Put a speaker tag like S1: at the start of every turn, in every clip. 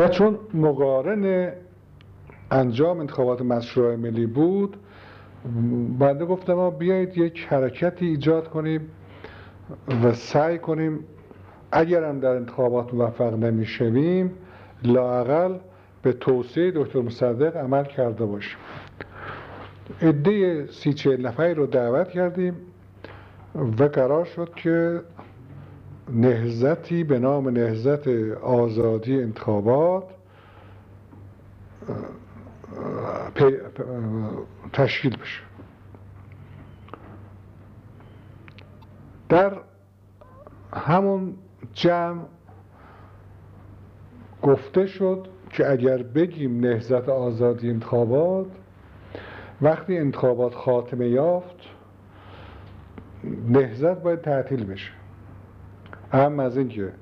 S1: و چون مقارن انجام انتخابات مشروع ملی بود بنده گفتم ما بیایید یک حرکتی ایجاد کنیم و سعی کنیم اگر هم در انتخابات موفق نمی‌شویم لاقل به توصیه دکتر مصدق عمل کرده باشیم. عده سی چهل نفری رو دعوت کردیم و قرار شد که نهزتی به نام نهزت آزادی انتخابات تشکیل بشه. در همون جمع گفته شد که اگر بگیم نهزت آزادی انتخابات وقتی انتخابات خاتمه یافت نهزت باید تعطیل بشه. هم از اینکه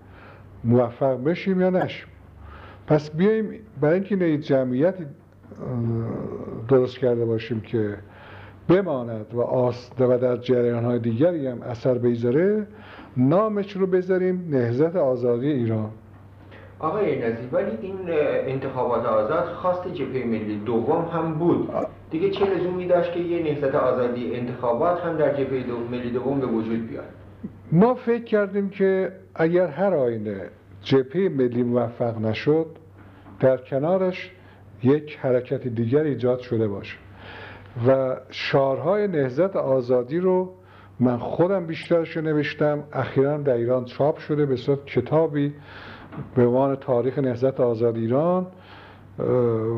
S1: موفق بشیم یا نشیم. پس بیایم برای اینکه یک جمعیتی درست کرده باشیم که بماند و, آس و در جریان های دیگری هم اثر بگذاره نامش رو بذاریم نهزت آزادی ایران.
S2: آقای نزی ولی این انتخابات آزاد خواست جبهه ملی دوم هم بود. دیگه چه لزومی داشت که یه نهزت آزادی انتخابات هم در جبهه ملی دوم به وجود بیاد؟
S1: ما فکر کردیم که اگر هر آینه جبهه ملی موفق نشد در کنارش یک حرکت دیگر ایجاد شده باشه. و شعارهای نهزت آزادی رو من خودم بیشترش نوشتم اخیرا در ایران چاپ شده به صورت کتابی به عنوان تاریخ نهزت آزاد ایران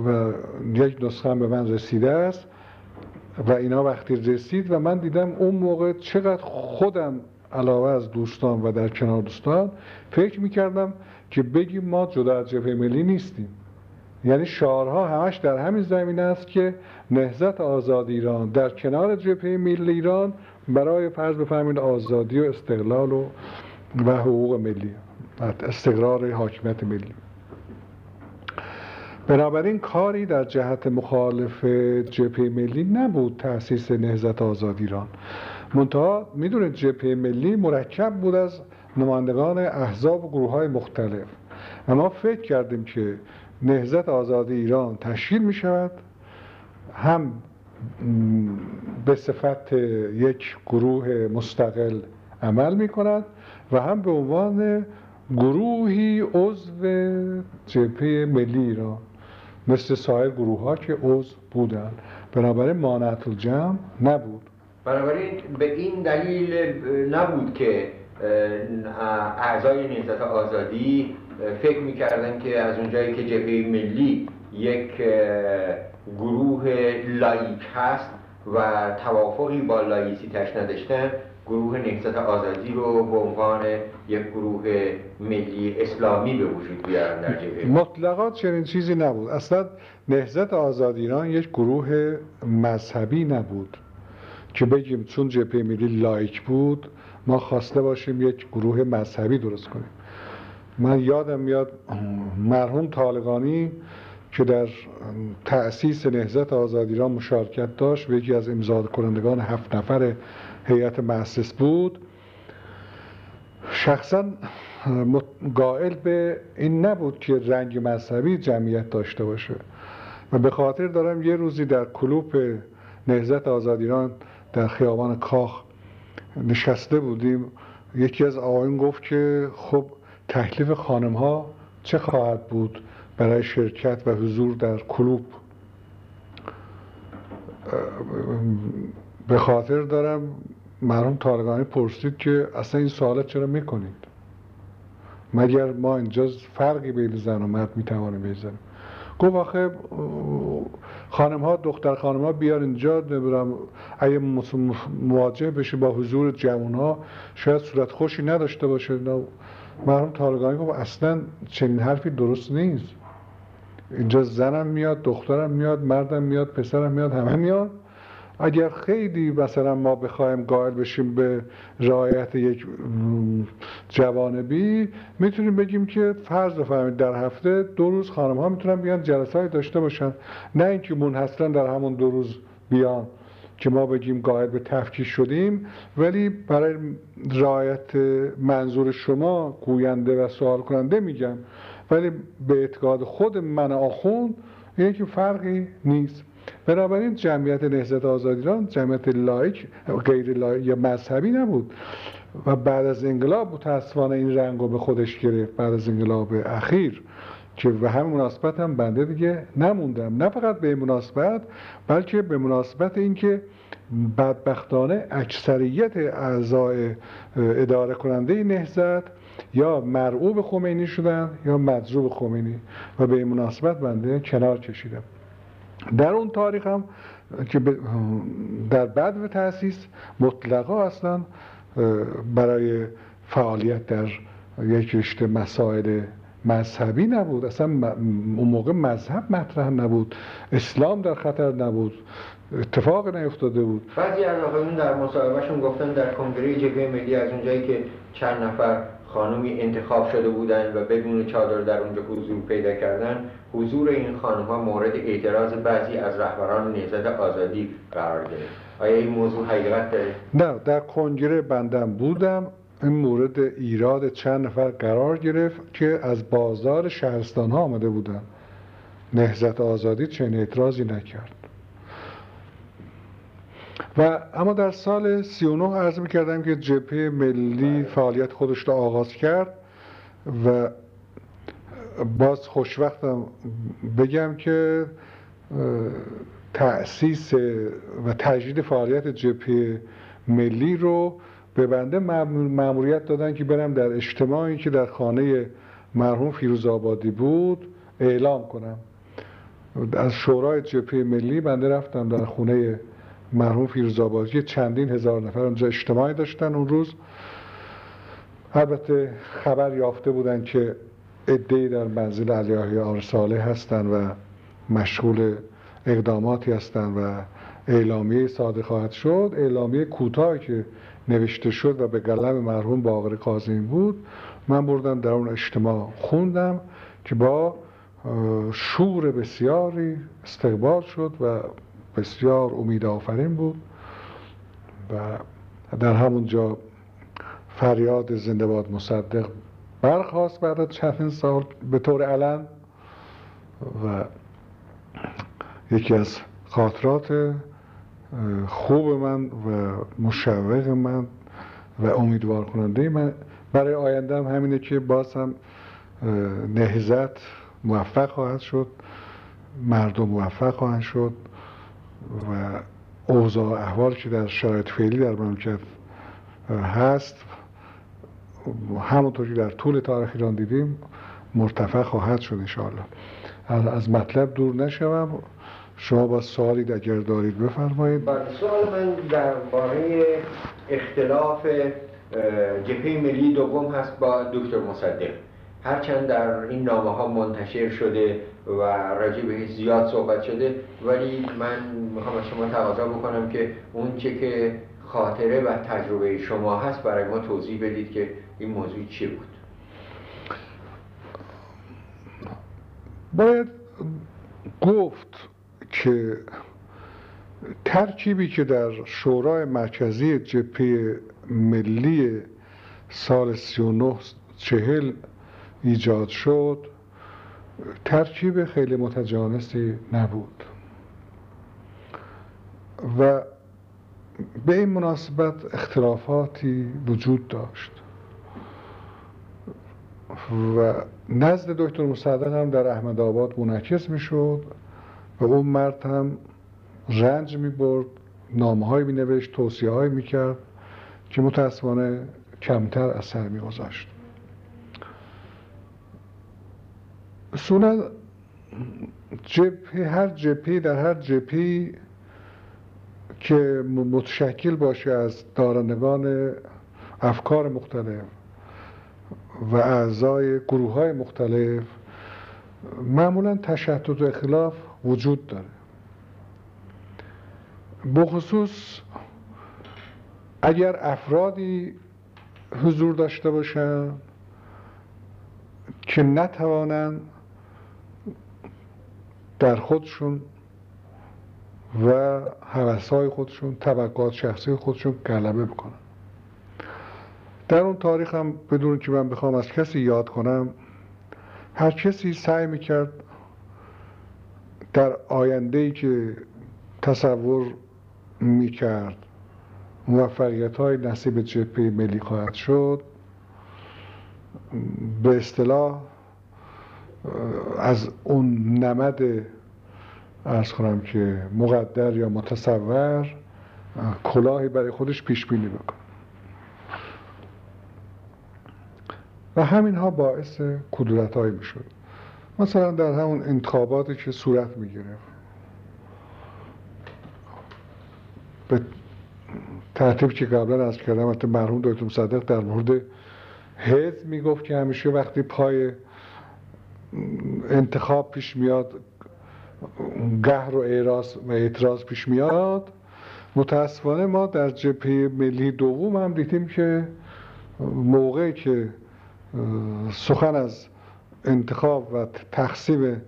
S1: و یک نسخه به من رسیده است و اینا وقتی رسید و من دیدم اون موقع چقدر خودم علاوه از دوستان و در کنار دوستان فکر می‌کردم که بگیم ما جدا از جبهه ملی نیستیم. یعنی شعارها همش در همین زمینه است که نهزت آزاد ایران در کنار جبهه ملی ایران برای فرض بفهمید آزادی و استقلال و, و حقوق ملی استقرار حاکمیت ملی. بنابراین کاری در جهت مخالف جبهه ملی نبود تأسیس نهزت آزاد ایران. منتها می‌دونید جبهه ملی مرکب بود از نمایندگان احزاب و گروه های مختلف. و ما فکر کردیم که نهزت آزادی ایران تشکیل می شود هم به صفت یک گروه مستقل عمل می کند و هم به عنوان گروهی عضو جبهه ملی ایران. مثل سایر گروه ها که عضو بودن. بنابراین مانعت الجمع نبود.
S2: بنابراین به این دلیل نبود که اعضای نهضت آزادی فکر می‌کردن که از اونجایی که جبهه ملی یک گروه لایک هست و توافقی با لائیسیته‌ش نداشتن گروه نهضت آزادی رو به عنوان یک گروه ملی اسلامی به وجود بیارن در جبهه
S1: مطلقا چنین چیزی نبود. اصلا نهضت آزادی یک گروه مذهبی نبود. که بگیم چون جبهه ملی لائیک بود ما خواسته باشیم یک گروه مذهبی درست کنیم. من یادم میاد مرحوم طالقانی که در تأسیس نهزت آزادی ایران مشارکت داشت و یکی از امضا کنندگان هفت نفر هیئت مؤسس بود. شخصا قائل به این نبود که رنگ مذهبی جمعیت داشته باشه. و به خاطر دارم یه روزی در کلوپ نهزت آزاد ایران در خیابان کاخ نشسته بودیم. یکی از آقایون گفت که خب تکلیف خانم ها چه خواهد بود برای شرکت و حضور در کلوب؟ به خاطر دارم مرحوم طالقانی پرسید که اصلا این سوالت چرا می‌کنید؟ مگر ما اینجا فرقی بین زن و مرد می‌توانیم بزنیم گفت آخه خانم ها دختر خانم ها بیار اینجا نمی‌دونم اگه مواجه بشه با حضور جوان ها شاید صورت خوشی نداشته باشه. مرحوم طالقانی گفت اصلا چنین حرفی درست نیست. اینجا زنم میاد دخترم میاد مردم میاد پسرم میاد همه میاد اگر خیلی مثلا ما بخوایم قائل بشیم به رعایت یک جوانبی می‌تونیم بگیم که فرض بفرمایید در هفته دو روز خانم ها می‌تونن بیان جلسه داشته باشن. نه اینکه منحصرا در همون دو روز بیان که ما بگیم قائل به تفکیک شدیم ولی برای رعایت منظور شما گوینده و سوال کننده میگم. ولی به اعتقاد خود من آخوند که فرقی نیست. بنابراین جمعیت نهضت آزادیران جمعیت لایک غیر لایک یا مذهبی نبود. و بعد از انقلاب متاسفانه این رنگ رو به خودش گرفت. بعد از انقلاب اخیر که به همین مناسبت هم بنده دیگه نموندم. نه فقط به مناسبت بلکه به مناسبت اینکه بدبختانه اکثریت اعضای اداره کننده نهزت یا مرعوب خمینی شدن یا مجذوب خمینی. و به مناسبت بنده کنار کشیدم. در اون تاریخ هم که در و تاسیس مطلقا اصلا برای فعالیت در یک رشته مسائل مذهبی نبود. اصلا اون موقع مذهب مطرح نبود. اسلام در خطر نبود. اتفاق نیفتاده بود.
S2: بعضی از آقایون در مصاحبهشون گفتن در کنگره جبهه ملی از اونجایی که چند نفر خانومی انتخاب شده بودن و بدون چادر در اونجا حضور پیدا کردن حضور این خانم ها مورد اعتراض بعضی از رهبران نهضت آزادی قرار گرفت. آیا این موضوع حقیقت داره؟
S1: نه در کنگره بندم بودم. این مورد ایراد چند نفر قرار گرفت که از بازار شهرستان ها آمده بودن نهزت آزادی چنین اعتراضی نکرد. و اما در سال 39 عرض می‌کردم که جبهه ملی فعالیت خودش رو آغاز کرد و باز خوشوقتم بگم که تأسیس و تجدید فعالیت جبهه ملی رو به بنده مأموریت دادن که برم در اجتماعی که در خانه مرحوم فیروز آبادی بود اعلام کنم. از شورای جبهه ملی بنده رفتم در خونه مرحوم فیروز آبادی. چندین هزار نفر اونجا اجتماعی داشتن اون روز. البته خبر یافته بودن که ادهی در منزل علیاهی آرساله هستند و مشغول اقداماتی هستند و اعلامیه صادر خواهد شد. اعلامیه کوتاهی که نوشته شد و به قلم مرحوم باقر کاظمی بود. من بردم در اون اجتماع خوندم که با شور بسیاری استقبال شد و بسیار امید آفرین بود و در همونجا فریاد زنده باد مصدق برخواست بعد از چند سال به طور علن و یکی از خاطرات خوب من و مشوق من و امیدوار کننده من برای آینده هم همینه که باز هم نهزت موفق خواهد شد مردم موفق خواهند شد و اوضاع احوال که در شرایط فعلی در مملکت هست همونطور که در طول تاریخ ایران دیدیم مرتفع خواهد شد انشاءالله. از مطلب دور نشوم. شما با سوالی اگر دارید بفرمایید.
S2: بله، سوال من درباره اختلاف جبهه ملی دوم هست با دکتر مصدق. هرچند در این نامه ها منتشر شده و راجع به زیاد صحبت شده ولی من می‌خوام از شما تقاضا بکنم که اون چه که خاطره و تجربه شما هست برای ما توضیح بدید که این موضوع چی بود؟
S1: باید گفت که ترکیبی که در شورای مرکزی جبهه ملی سال 39 چهل ایجاد شد ترکیب خیلی متجانسی نبود. و به این مناسبت اختلافاتی وجود داشت. و نزد دکتر مصدق هم در احمد آباد منعکس می شد و اون مرد هم رنج می برد نامه های می نوشت توصیه های می کرد که متاسفانه کمتر اثر می گذاشت اصولا جبهه هر جبهه در هر جبهه که متشکل باشه از دارندگان افکار مختلف و اعضای گروه های مختلف معمولا تشتت و اخلاف وجود داره. بخصوص اگر افرادی حضور داشته باشن که نتوانند در خودشون و حوثهای خودشون طبقات شخصی خودشون غلبه بکنن. در اون تاریخ هم بدون که من بخوام از کسی یاد کنم هر کسی سعی می‌کرد در آینده ای که تصور می‌کرد موفقیت های نصیب جبهه ملی خواهد شد به اصطلاح از اون نمد ارز کنم که مقدر یا متصور کلاهی برای خودش پیش بینی بکنه. و همین ها باعث کدورت هایی می شد مثلا در همون انتخاباتی که صورت می گرفت به ترتیب که قبلا از کردم؟ حتی مرحوم دکتر صدق در مورد حزب می‌گفت که همیشه وقتی پای انتخاب پیش میاد گهر و اعراض و اعتراض پیش میاد. متاسفانه ما در جبهه ملی دوم هم دیدیم که موقعی که سخن از انتخاب و تقسیم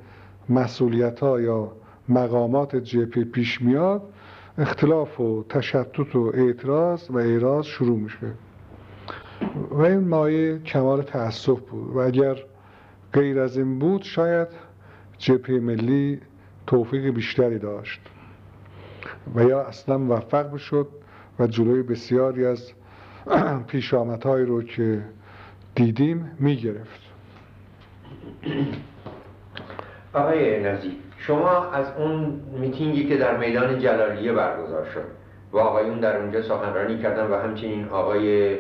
S1: مسئولیت ها یا مقامات جبهه پیش میاد اختلاف و تشتت و اعتراض و اعراض شروع میشه. و این مایه کمال تأسف بود. و اگر غیر از این بود شاید جبهه ملی توفیق بیشتری داشت. و یا اصلا موفق بشد و جلوی بسیاری از پیشامدهایی رو که دیدیم می‌گرفت.
S2: آقای نزی شما از اون میتینگی که در میدان جلالیه برگزار شد و آقایون در اونجا سخنرانی کردن و همچنین آقای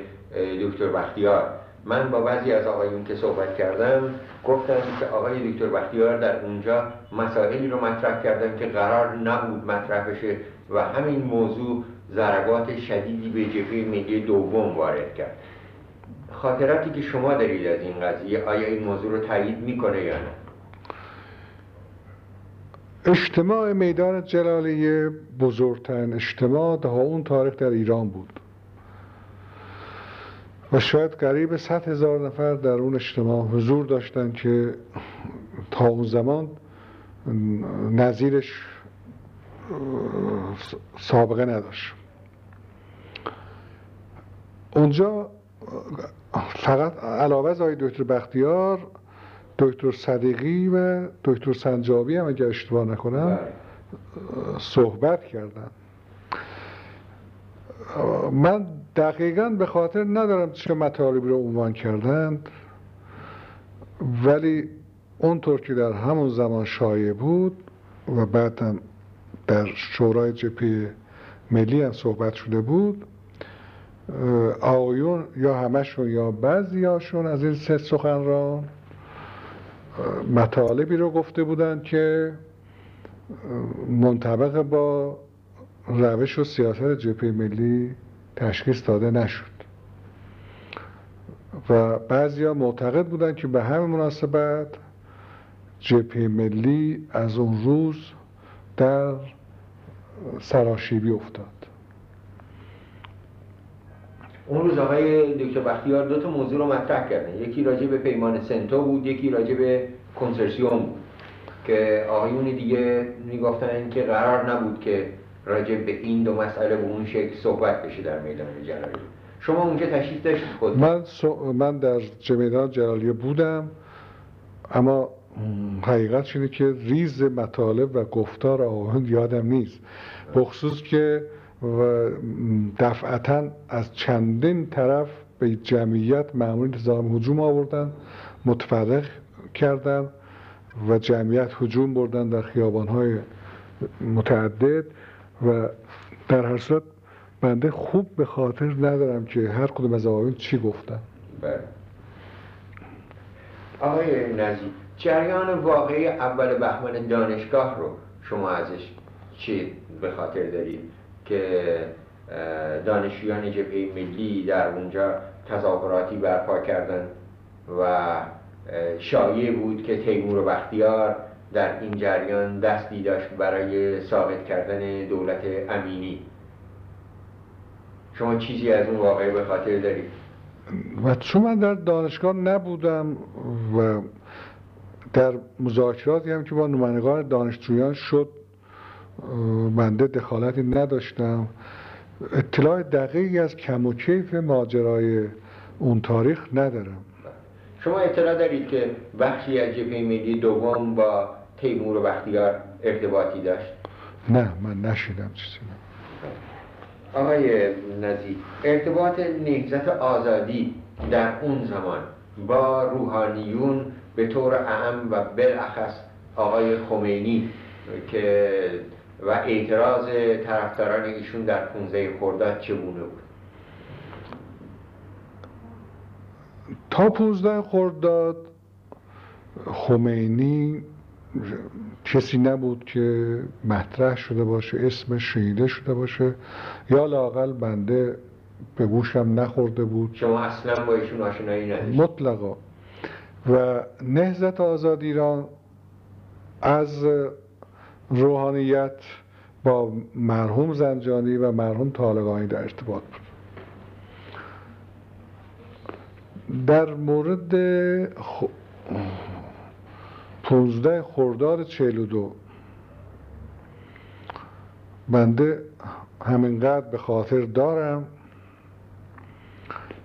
S2: دکتر بختیار. من با بعضی از آقایون که صحبت کردم گفتم که آقای دکتر بختیار در اونجا مسائلی رو مطرح کردن که قرار نبود مطرح بشه و همین موضوع ضربات شدیدی به جبهه ملی دوم وارد کرد. خاطراتی که شما دارید از این قضیه آیا این موضوع رو تایید می‌کنه یا نه؟
S1: اجتماع میدان جلالیه بزرگترین اجتماع در اون تاریخ در ایران بود. و شاید قریب صد هزار نفر در اون اجتماع حضور داشتن که تا اون زمان نظیرش سابقه نداشت. اونجا فقط علاوه از آقای دکتر بختیار دکتر صدیقی و دکتر سنجابی هم اگر اشتباه نکنم بله. صحبت کردن من دقیقا به خاطر ندارم چه مطالبی رو عنوان کردند ولی اونطور که در همون زمان شایع بود و بعد در شورای جپی ملی هم صحبت شده بود آقایون یا همشون یا بعضی هاشون از این سه سخنران مطالبی رو گفته بودند که منطبق با روش و سیاست جبهه ملی تشخیص داده نشد. و بعضیا معتقد بودند که به همین مناسبت جبهه ملی از اون روز در سراشیبی افتاد.
S2: اون روز آقای دکتر بختیار دو تا موضوع رو مطرح کردن. یکی راجع به پیمان سنتو بود یکی راجع به کنسرسیوم بود. که آقایون دیگه می‌گفتن که قرار نبود که راجع به این دو مسئله به اون شکل صحبت بشه در میدان جلالی. شما اونجا تشریف داشتید خود
S1: من, من در میدان جلالیه بودم اما حقیقت شده که ریز مطالب و گفتار آقایون یادم نیست. بخصوص که و دفعتا از چندین طرف به جمعیت معمول نظام هجوم آوردن متفرق کردن و جمعیت هجوم بردن در خیابانهای متعدد و در هر صورت بنده خوب به خاطر ندارم که هر کدوم از آقایون چی گفتن.
S2: بله. آقای نزی جریان واقعی اول بهمن دانشگاه رو شما ازش چی به خاطر دارید؟ که دانشجویان جبهه ملی در اونجا تظاهراتی برپا کردن و شایع بود که تیمور بختیار در این جریان دستی داشت برای ساقط کردن دولت امینی. شما چیزی از اون واقعی به خاطر دارید؟
S1: و چون من در دانشگاه نبودم و در مذاکراتی هم که با نمایندگان دانشجویان شد بنده دخالتی نداشتم. اطلاع دقیقی از کم و کیف ماجرای اون تاریخ ندارم.
S2: شما اطلاع دارید که بخشی از جبهه ملی دوم با تیمور و بختیار ارتباطی داشت؟
S1: نه من نشیدم چیزی.
S2: آقای نزی ارتباط نهزت آزادی در اون زمان با روحانیون به طور اهم و بالاخص آقای خمینی که و اعتراض طرفداران ایشون در 15 خرداد چگونه بود؟
S1: تا 15 خرداد خمینی کسی نبود که مطرح شده باشه اسمش شنیده شده باشه. یا لاقل بنده به گوشم نخورده بود.
S2: شما اصلا با ایشون آشنایی نداشت
S1: مطلقا. و نهزت آزاد ایران از روحانیت با مرحوم زنجانی و مرحوم طالقانی در ارتباط بود. در مورد خ... 15 خرداد 42 بنده همینقدر به خاطر دارم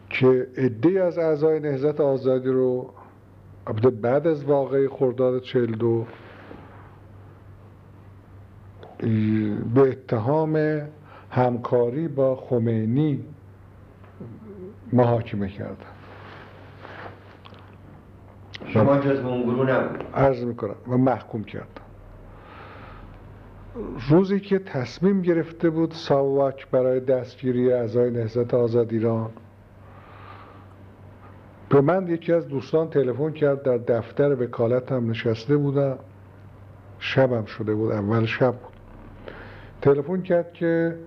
S1: که عده از اعضای نهزت آزادی رو بعد از واقعی خرداد 42 به اتهام همکاری با خمینی محاکمه کردن
S2: شما جز اون گروه نبود
S1: عرض می‌کنم و محکوم کردن روزی که تصمیم گرفته بود ساواک برای دستگیری اعضای نهضت آزاد ایران به من یکی از دوستان تلفن کرد در دفتر وکالت هم نشسته بودم. شبم شده بود اول شب بود. تلفن کرد که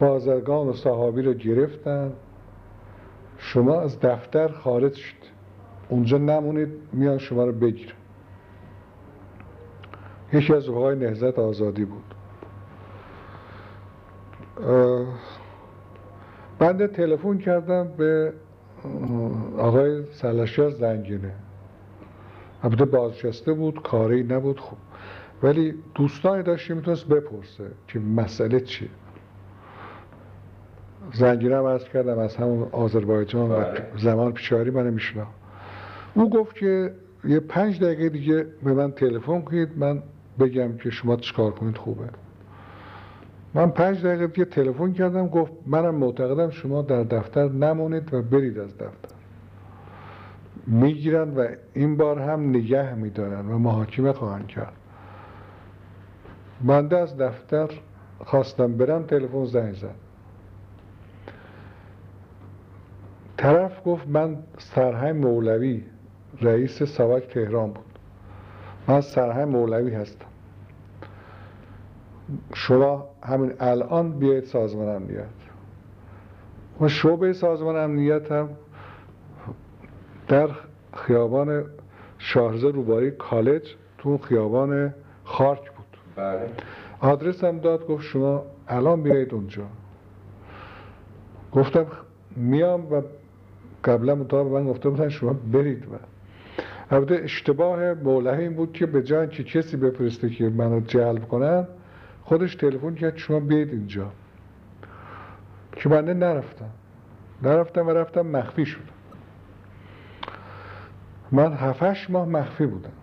S1: بازرگان و صحابی رو گرفتن. شما از دفتر خارج شد. اونجا نمونید میان شما رو بگیرن. یکی از اوهای نهزت آزادی بود. بنده تلفن کردم به آقای سلشیار زنگینه البته بازنشسته بود کاری نبود. خوب ولی دوستانی داشتی می‌تونست بپرسه که مسئله چیه. زنگینه هم عرض کردم از همون آذربایجان و
S2: بله.
S1: زمان پیشاری من میشنم او گفت که یه پنج دقیقه دیگه به من تلفن کنید من بگم که شما چیکار کنید خوبه. من پنج دقیقه دیگه تلفن کردم گفت منم معتقدم شما در دفتر نمونید و برید از دفتر. می‌گیرن و این بار هم نگه میدارن و محاکمه خواهند کرد. بنده از دفتر خواستم برم تلفن زنگ زد. طرف گفت من سرهنگ مولوی رئیس سواک تهران بود. من سرهنگ مولوی هستم. شما همین الان بیاید سازمان امنیت. و شعبه سازمان امنیت هم در خیابان شاهرزه روباری کالج تو خیابان خارک
S2: بله.
S1: آدرس هم داد گفت شما الان بیایید اونجا. گفتم میام و قبلا مطابق من گفته بودن شما برید و البته اشتباه مولوی این بود که به جای که کسی بفرسته که منو جلب کنن خودش تلفن کرد شما بیاید اینجا. که بنده نرفتم. نرفتم و رفتم مخفی شدم. من هفتش ماه مخفی بودم.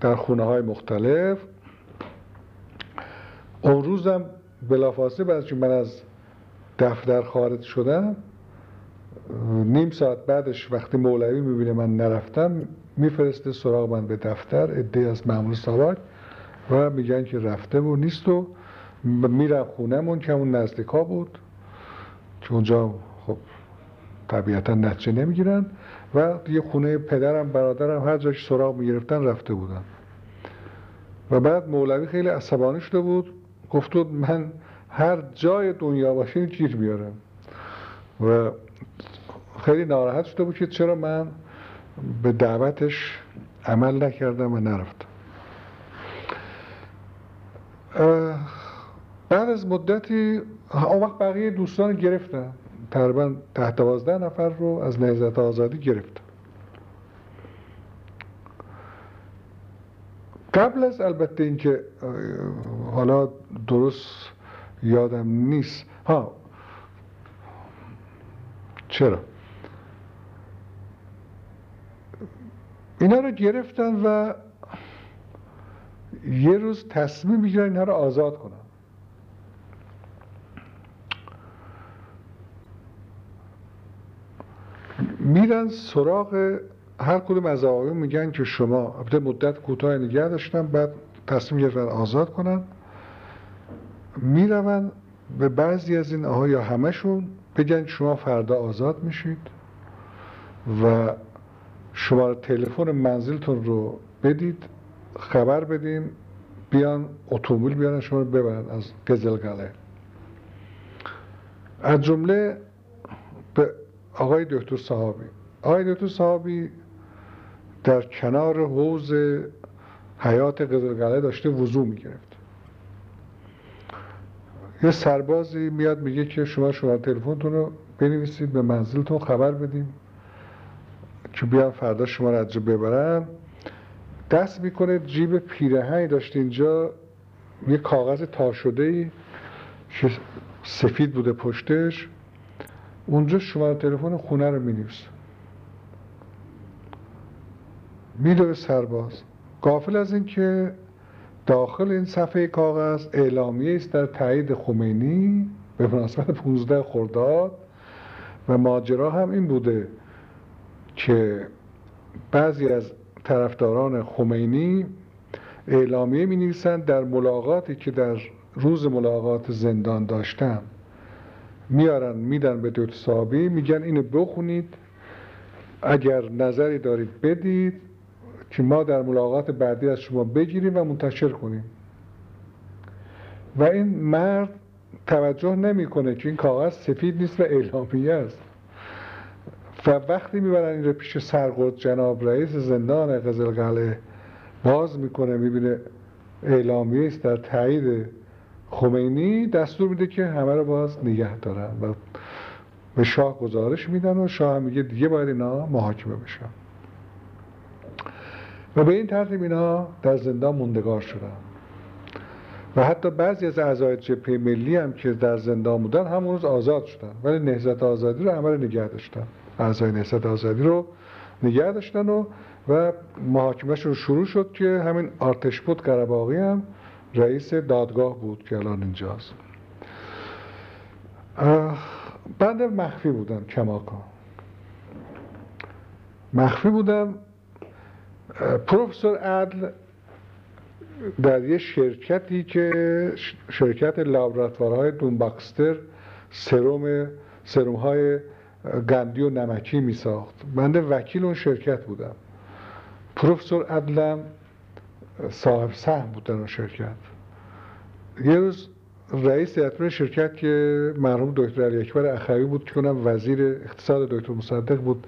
S1: در خونه های مختلف. اون روزم بلافاصله بعد که من از دفتر خارج شدم نیم ساعت بعدش وقتی مولوی می‌بینه من نرفتم میفرسته سراغ من به دفتر عده از مامور ساواک و میگن که رفته و نیست و میرم خونهمون که اون نزدیکا بود. که اونجا خب طبیعتا نتیجه نمی‌گیرن. و یه خونه پدرم برادرم هر جاش سراغ می‌گرفتن رفته بودن. و بعد مولوی خیلی عصبانی شده بود گفت من هر جای دنیا باشین گیر میارم و خیلی ناراحت شده بود که چرا من به دعوتش عمل نکردم و نرفتم. بعد از مدتی اون وقت بقیه دوستان گرفتم تقریبا ده دوازده نفر رو از نهزت آزادی گرفت. قبل از البته اینکه حالا درست یادم نیست. ها. چرا؟ اینا رو گرفتن و یه روز تصمیم می‌گیرن اینها رو آزاد کنن. میرن سراغ هر کدوم از آقایون میگن که شما البته مدت کوتاه نگه داشتن بعد تصمیم گرفتن آزاد کنن. میرون به بعضی از این آقا یا همشون بگن شما فردا آزاد میشید و شما تلفن منزلتون رو بدید خبر بدین بیان اتومبیل بیان شما رو ببرن از قزلگله. از جمله به آقای دکتر صحابی. آقای دکتر صحابی در کنار حوز حیات قزلگله داشته وضوع می‌گرفت. یه سربازی میاد میگه که شما شما تلفنتون رو بنویسید به منزلتون خبر بدیم که بیان فردا شما رو از ببرن. دست می‌کنه جیب پیرهنی داشت اینجا. یه کاغذ تا شده ای که سفید بوده پشتش. اونجا شما تلفن خونه رو می‌نویسه میده به سرباز. قافل از اینکه داخل این صفحه کاغذ اعلامیه است در تایید خمینی به مناسبت 15 خرداد و ماجرا هم این بوده که بعضی از طرفداران خمینی اعلامیه می نویسند در ملاقاتی که در روز ملاقات زندان داشتم. میارن میدن به دوت صحابی میگن اینو بخونید. اگر نظری دارید بدید که ما در ملاقات بعدی از شما بگیریم و منتشر کنیم. و این مرد توجه نمی‌کنه که این کاغذ سفید نیست و اعلامیه است. و وقتی می‌برن این رو پیش سرقرد جناب رئیس زندان قزلقله باز می‌کنه می‌بینه اعلامیه است در تایید خمینی دستور میده که همه رو باز نگه دارن و به شاه گزارش میدن و شاه هم میگه دیگه باید اینا محاکمه بشن. و به این ترتیب اینا در زندان موندگار شدن. و حتی بعضی از اعضای جبهه ملی هم که در زندان بودن همون روز آزاد شدن. ولی نهضت آزادی رو عمل نگه داشتن. اعضای نهضت آزادی رو نگه داشتن و و محاکمهشون شروع شد که همین آرتش بود قرباقی هم رئیس دادگاه بود که الان اینجاست. بنده مخفی بودم کماکان. مخفی بودم. پروفسور عدل در یه شرکتی که شرکت لابراتوارهای دونباکستر سروم سروم های گندی و نمکی می ساخت بنده وکیل اون شرکت بودم. پروفسور عدلم صاحب سهم بود در اون شرکت. یه روز رئیس هیئت شرکت که مرحوم دکتر علی اکبر اخوی بود که اونم وزیر اقتصاد دکتر مصدق بود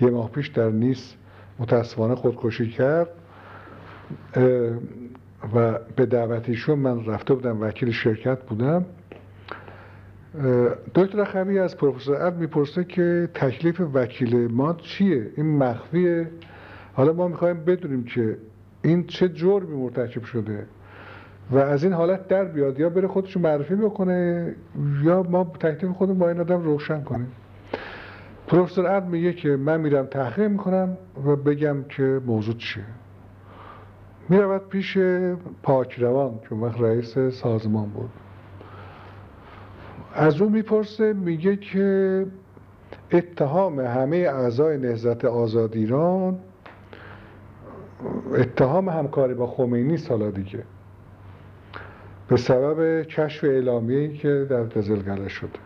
S1: یه ماه پیش در نیس متاسفانه خودکشی کرد. و به دعوتیشون من رفته بودم وکیل شرکت بودم. دکتر اخوی از پروفسور عبد می‌پرسه که تکلیف وکیل ما چیه؟ این مخفیه. حالا ما می‌خوایم بدونیم که این چه جرمی مرتکب شده؟ و از این حالت در بیاد یا بره خودش معرفی بکنه یا ما تکلیف خودمون با این آدم روشن کنیم. پروفسور عد میگه که من میرم تحقیق می‌کنم و بگم که موضوع چیه. می‌رود پیش پاکروان که وقت رئیس سازمان بود. از اون می‌پرسه میگه که اتهام همه اعضای نهضت آزاد ایران اتهام همکاری با خمینی سالا دیگه. به سبب کشف اعلامیه‌ای که در قزلگله شده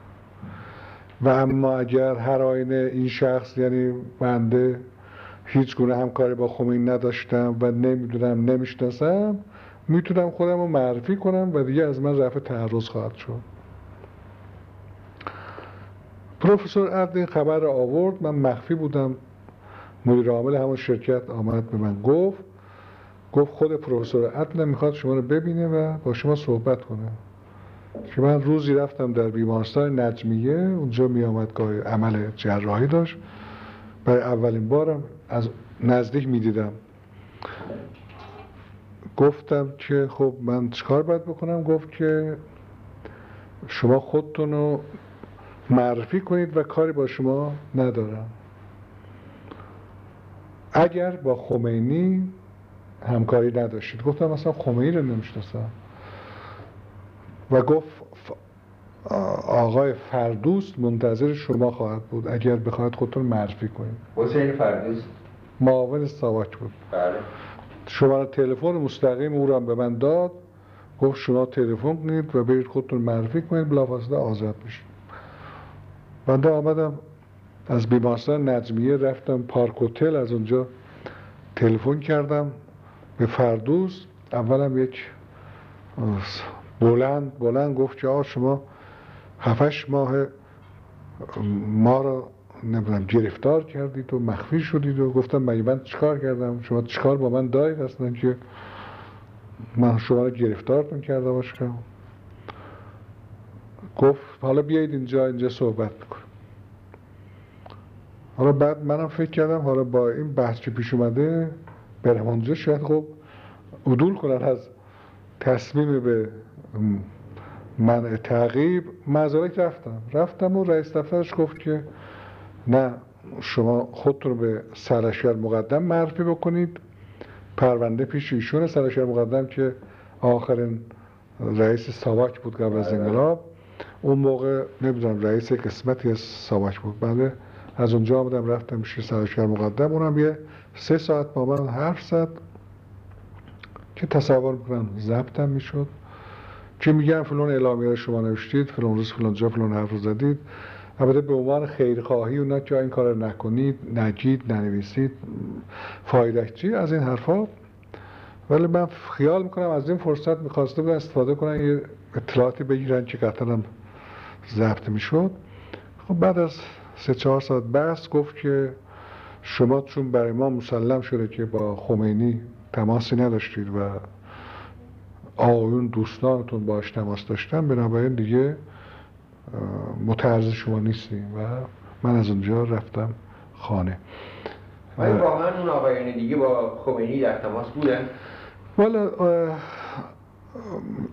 S1: و اما اگر هر آینه این شخص یعنی بنده هیچ گونه همکاری با خمینی نداشتم و نمی‌دونم نمی‌شناسم می‌تونم خودم رو معرفی کنم و دیگه از من رفع تعرض خواهد شد. پروفسور عبد این خبر آورد. من مخفی بودم مدیر عامل همون شرکت آمد به من گفت گفت خود پروفسور عدل می‌خواد شما رو ببینه و با شما صحبت کنه. که من روزی رفتم در بیمارستان نجمیه اونجا می آمد گاهی عمل جراحی داشت. برای اولین بارم از نزدیک می دیدم گفتم که خب من چیکار باید بکنم؟ گفت که شما خودتون رو معرفی کنید و کاری با شما ندارم. اگر با خمینی همکاری نداشتید. گفتم مثلا خمینی رو نمی‌شناسم. و گفت آقای فردوست منتظر شما خواهد بود. اگر بخواهد خودتون معرفی کنید.
S2: حسین فردوست
S1: معاون ساواک بود.
S2: بله.
S1: شماره تلفن مستقیم او را به من داد. گفت شما تلفن کنید و برید خودتون معرفی کنید. بلافاصله آزاد میشید. بنده آمدم. از بیمارستان نجمیه رفتم پارک هتل از اونجا تلفن کردم. به فردوس اولم یک بلند بلند گفت که شما هفتش ماه ما رو نمی‌دونم گرفتار کردید و مخفی شدید و گفتم مگه من چیکار کردم؟ شما چیکار با من دارید اصلا که من شما رو گرفتارتون کرده باشم گفت حالا بیایید اینجا اینجا صحبت می‌کنم حالا بعد منم فکر کردم حالا با این بحث که پیش اومده برم اونجا شاید خب عدول کنن از تصمیم به منع تعقیب. مزارک رفتم. رفتم و رئیس دفترش گفت که نه شما خودتون رو به سرشگر مقدم معرفی بکنید. پرونده پیش ایشون سرشگر مقدم که آخرین رئیس ساواک بود قبل از انقلاب. اون موقع نمی‌دونم رئیس قسمتی از ساواک بود. بعد از اونجا آمدم رفتم پیش سرشگر مقدم. اونم یه سه ساعت با من حرف زد که تصور می‌کنم ضبطم می‌شد. که میگن فلان اعلامیه شما نوشتید فلان روز فلان جا فلان حرف رو زدید. البته به عنوان خیرخواهی و نه که این کار نکنید نگید ننویسید فایده چی از این حرفا؟ ولی من خیال می‌کنم از این فرصت می‌خواسته بودن استفاده کنن یه اطلاعاتی بگیرن که قطعا ضبط می‌شد. خب بعد از سه چهار ساعت بحث گفت که شما چون برای ما مسلم شده که با خمینی تماسی نداشتید و آقایون دوستانتون باش تماس داشتن بنابراین دیگه متعرض شما نیستیم و من از اونجا رفتم خانه
S2: ولی واقعا اون آقایان دیگه با خمینی در تماس بودن؟
S1: والا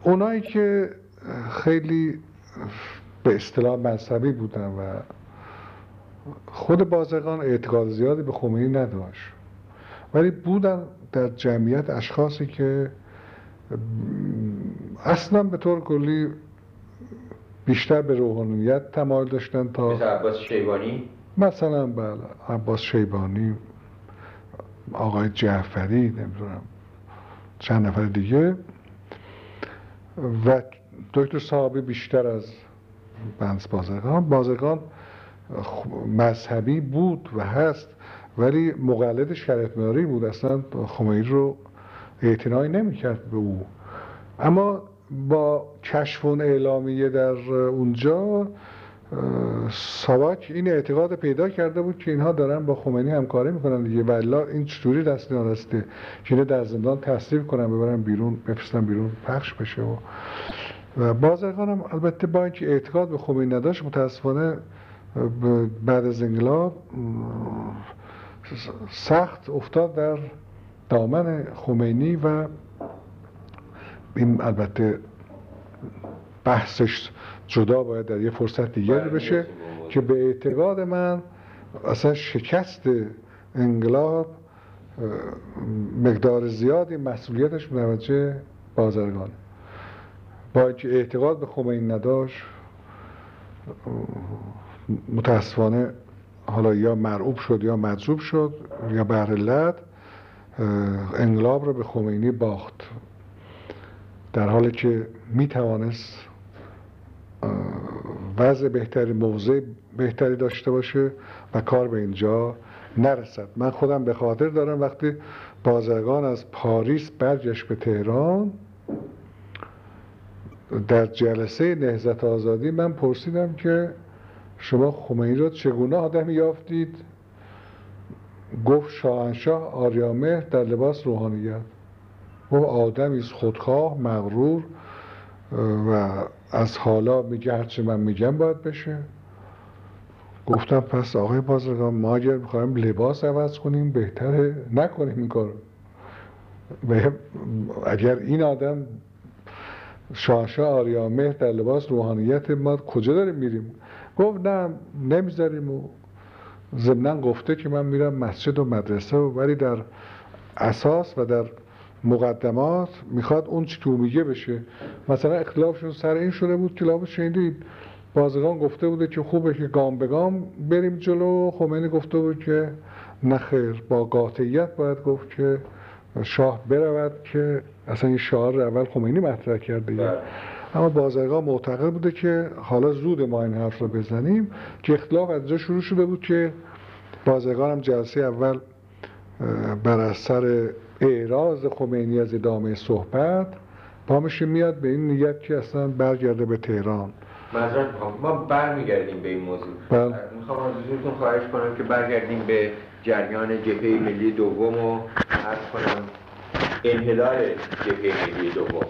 S1: اونایی که خیلی به اصطلاح مذهبی بودن و خود بازرگان اعتقاد زیادی به خمینی نداشت. ولی بودن در جمعیت اشخاصی که اصلا به طور کلی بیشتر به روحانیت تمایل داشتن تا
S2: مثل عباس شیبانی؟
S1: مثلا بله عباس شیبانی آقای جعفری نمی‌دونم چند نفر دیگه. و دکتر صحابی بیشتر از بنز بازرگان. بازرگان مذهبی بود و هست ولی مقلد شریعت مداری بود. اصلا خمینی رو اعتنایی نمی‌کرد به او. اما با کشف اعلامیه در اونجا ساواک این اعتقاد پیدا کرده بود که اینها دارن با خمینی همکاری می‌کنن دیگه. والا این چطوری دست نارسته که در زندان تصریف کنن ببرن بیرون بفرستن بیرون پخش بشه. و و بازرگانم البته با اینکه اعتقاد به خمینی نداشت متاسفانه بعد از انقلاب سخت افتاد در دامن خمینی و این البته بحثش جدا باید در یه فرصت دیگری بله، بشه که به اعتقاد من اصلا شکست انقلاب مقدار زیادی مسئولیتش متوجه بازرگانه با اینکه اعتقاد به خمینی نداشت متاسفانه حالا یا مرعوب شد یا مجذوب شد یا بر انقلاب رو به خمینی باخت. در حالی که می توانست وضع بهتری موضع بهتری داشته باشه و کار به اینجا نرسد. من خودم به خاطر دارم وقتی بازرگان از پاریس برگشت به تهران در جلسه نهزت آزادی من پرسیدم که شما خمینی رو چگونه آدم یافتید؟ گفت شاهنشاه آریامهر در لباس روحانیت. او آدمی خودخواه مغرور و از حالا میگه هرچی من میگم باید بشه. گفتم پس آقای بازرگان ما اگر می‌خوایم لباس عوض کنیم بهتره نکنیم این کار اگر این آدم شاهشاه آریامهر در لباس روحانیت ما کجا داریم میریم؟ گفت نه نمی‌ذاریم و ضمنا گفته که من میرم مسجد و مدرسه و ولی در اساس و در مقدمات می‌خواد اون چی که میگه بشه. مثلا اختلافشون سر این شده بود که لابد شنیدید. بازرگان گفته بوده که خوبه که گام به گام بریم جلو. خمینی گفته بود که نخیر با قاطعیت باید گفت که شاه برود که اصلا این شعار اول خمینی مطرح کرده.
S2: بله.
S1: اما بازرگان معتقد بوده که حالا زود ما این حرف رو بزنیم که اختلاف از جا شروع شده بود که بازرگان هم جلسه اول بر اثر اعراض خمینی از ادامه صحبت پامش میاد به این نیت که اصلا برگرده به تهران.
S2: ما برمیگردیم به این موضوع.
S1: بله.
S2: می‌خوام از حضورتون خواهش کنم که برگردیم به جریان جبهه ملی دوم و عرض کنم انحلال جبهه ملی دوم.